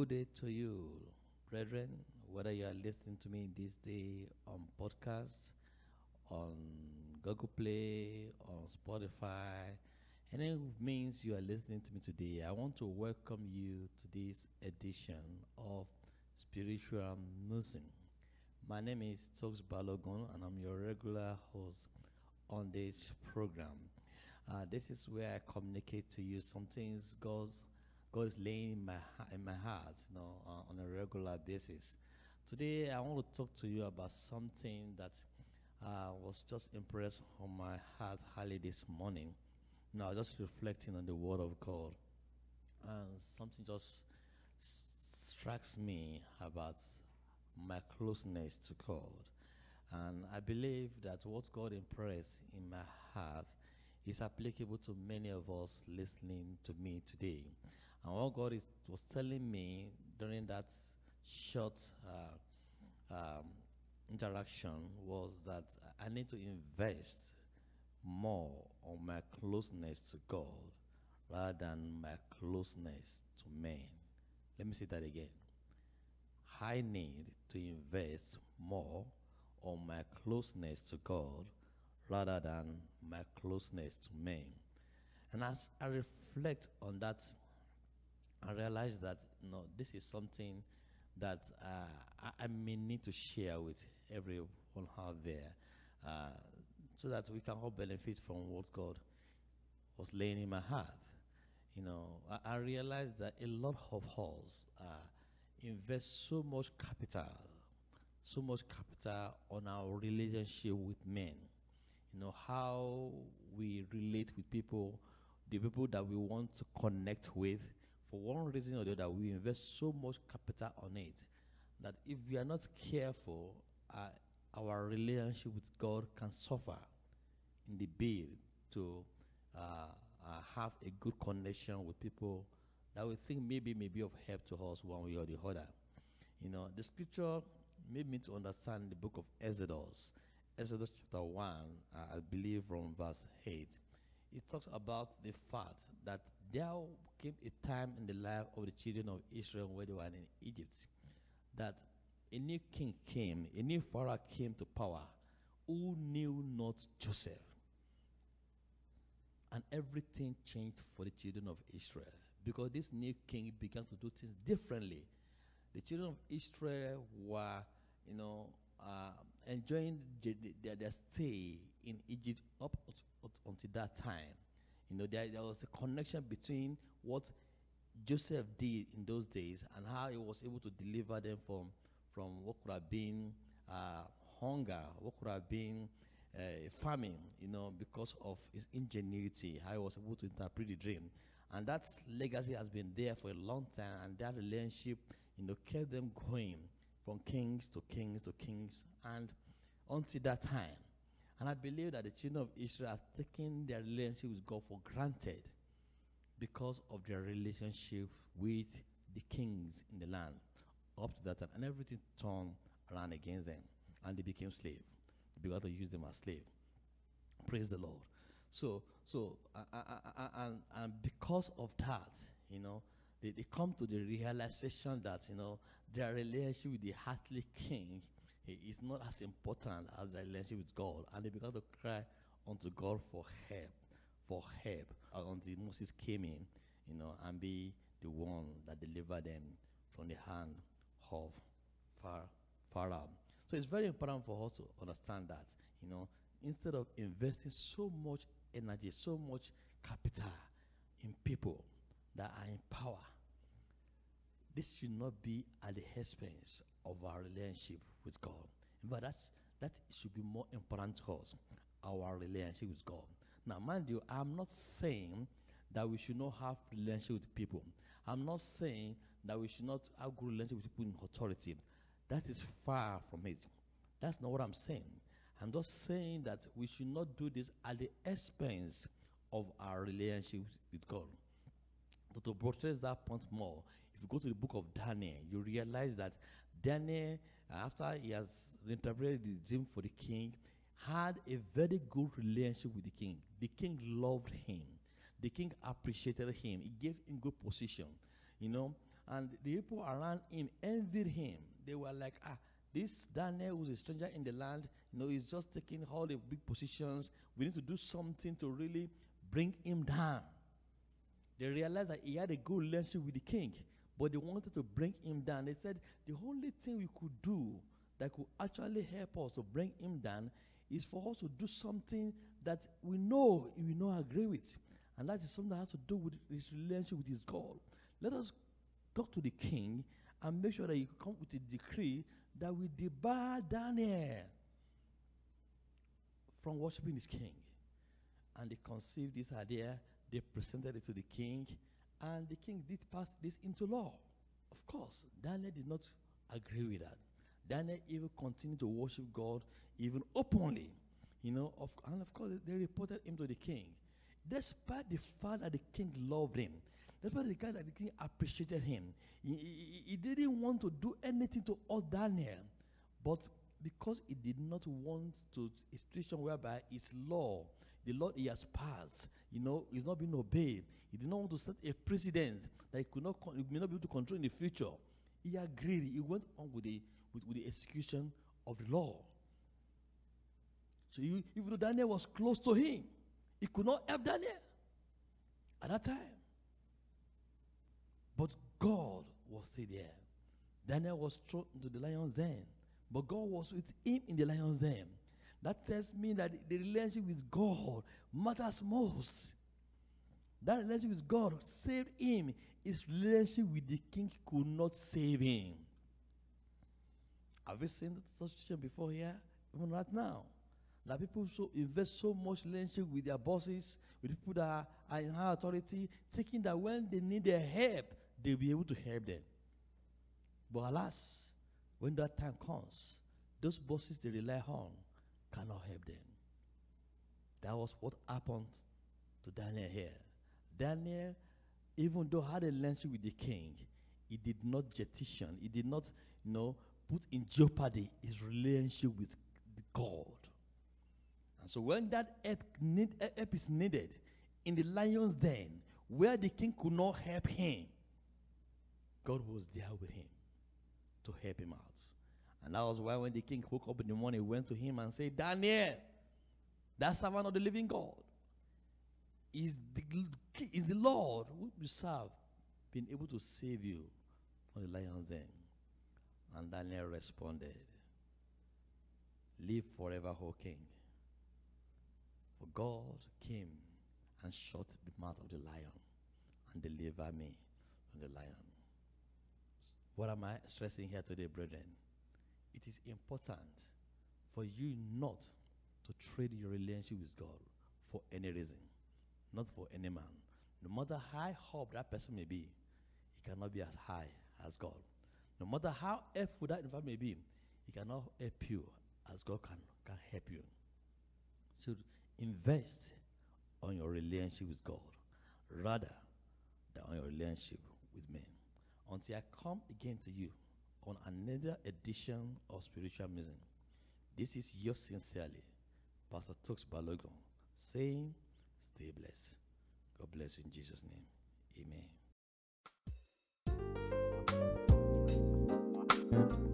Good day to you, brethren, whether you are listening to me this day on podcast, on Google Play, on Spotify, any means you are listening to me today, I want to welcome you to this edition of Spiritual Musing. My name is Tokes Balogun, and I'm your regular host on this program. Uh, this is where I communicate to you some things God's God is laying in my in my heart, you know, uh, on a regular basis. Today, I want to talk to you about something that uh, was just impressed on my heart early this morning. Now, just reflecting on the Word of God, and something just strikes me about my closeness to God. And I believe that what God impressed in my heart is applicable to many of us listening to me today. And what God is, was telling me during that short uh, um, interaction was that I need to invest more on my closeness to God rather than my closeness to men. Let me say that again. I need to invest more on my closeness to God rather than my closeness to men. And as I reflect on that I realize that you know this is something that uh, I, I, may need to share with everyone out there, uh, so that we can all benefit from what God was laying in my heart. You know, I, I realize that a lot of us uh, invest so much capital, so much capital on our relationship with men. You know how we relate with people, the people that we want to connect with for one reason or the other, we invest so much capital on it that if we are not careful, uh, our relationship with God can suffer in the bid to uh, uh, have a good connection with people that we think maybe may be of help to us one way or the other. You know, the scripture made me to understand the book of Exodus, Exodus chapter 1, uh, I believe from verse 8. It talks about the fact that there came a time in the life of the children of Israel where they were in Egypt that a new king came, a new Pharaoh came to power who knew not Joseph. And everything changed for the children of Israel because this new king began to do things differently. The children of Israel were, you know, uh, enjoying their, their, stay in Egypt up, up until that time. You know, there, there was a connection between what Joseph did in those days and how he was able to deliver them from, from what could have been uh, hunger, what could have been uh, famine, you know, because of his ingenuity, how he was able to interpret the dream. And that legacy has been there for a long time, and that relationship, you know, kept them going from kings to kings to kings, and until that time. And I believe that the children of Israel have taken their relationship with God for granted because of their relationship with the kings in the land up to that time. And everything turned around against them. And they became slaves. They began to use them as slaves. Praise the Lord. So, so, uh, uh, uh, and, and because of that, you know, they, they come to the realization that, you know, their relationship with the earthly king is not as important as their relationship with God. And they began to cry unto God for help, for help, until Moses came in, you know, and be the one that delivered them from the hand of Pharaoh. So it's very important for us to understand that, you know, instead of investing so much energy, so much capital in people that are in power, this should not be at the expense of our relationship with God. But that's, that should be more important to us, our relationship with God. Now, mind you, I'm not saying that we should not have relationship with people. I'm not saying that we should not have good relationship with people in authority. That is far from it. That's not what I'm saying. I'm just saying that we should not do this at the expense of our relationship with God. But to buttress that point more, if you go to the book of Daniel, you realize that Daniel, after he has interpreted the dream for the king, had a very good relationship with the king. The king loved him. The king appreciated him. He gave him good position, you know. And the people around him envied him. They were like, ah, this Daniel who's a stranger in the land, you know, he's just taking all the big positions. We need to do something to really bring him down. They realized that he had a good relationship with the king, but they wanted to bring him down. They said the only thing we could do that could actually help us to bring him down is for us to do something that we know he will not agree with. And that is something that has to do with his relationship with his God. Let us talk to the king and make sure that he come with a decree that we debar Daniel from worshiping his king. And they conceived this idea, they presented it to the king, and the king did pass this into law. Of course, Daniel did not agree with that. Daniel even continued to worship God even openly. You know, of, and of course, they reported him to the king. Despite the fact that the king loved him, despite the fact that the king appreciated him, he, he, he didn't want to do anything to hurt Daniel. But because he did not want to a situation whereby his law, the law he has passed, you know, is not being obeyed. He did not want to set a precedent that he could not, he may not be able to control in the future. He agreed. He went on with the with, with the execution of the law. So even though Daniel was close to him, he could not help Daniel at that time. But God was still there. Daniel was thrown into the lion's den, but God was with him in the lion's den. That tells me that the relationship with God matters most. That relationship with God saved him. His relationship with the king could not save him. Have you seen such situation before here? Even right now. That people so invest so much relationship with their bosses, with people that are in high authority, thinking that when they need their help, they'll be able to help them. But alas, when that time comes, those bosses they rely on cannot help them. That was what happened to Daniel here. Daniel, even though had a relationship with the king, he did not jettison, he did not, you know, put in jeopardy his relationship with God. And so when that help, need, help is needed in the lion's den, where the king could not help him, God was there with him to help him out. And that was why when the king woke up in the morning, he went to him and said, Daniel, that servant of the living God, is the, is the Lord who you serve been able to save you from the lion's den? And Daniel responded, Live forever, O king. For God came and shut the mouth of the lion and delivered me from the lion. What am I stressing here today, brethren? It is important for you not to trade your relationship with God for any reason, not for any man. No matter how up that person may be, he cannot be as high as God. No matter how helpful that environment may be, he cannot help you as God can, can help you. So invest on your relationship with God rather than on your relationship with men. Until I come again to you on another edition of Spiritual Musing. This is yours sincerely, Pastor Tokes Balogun, saying, Stay blessed. God bless you in Jesus' name. Amen.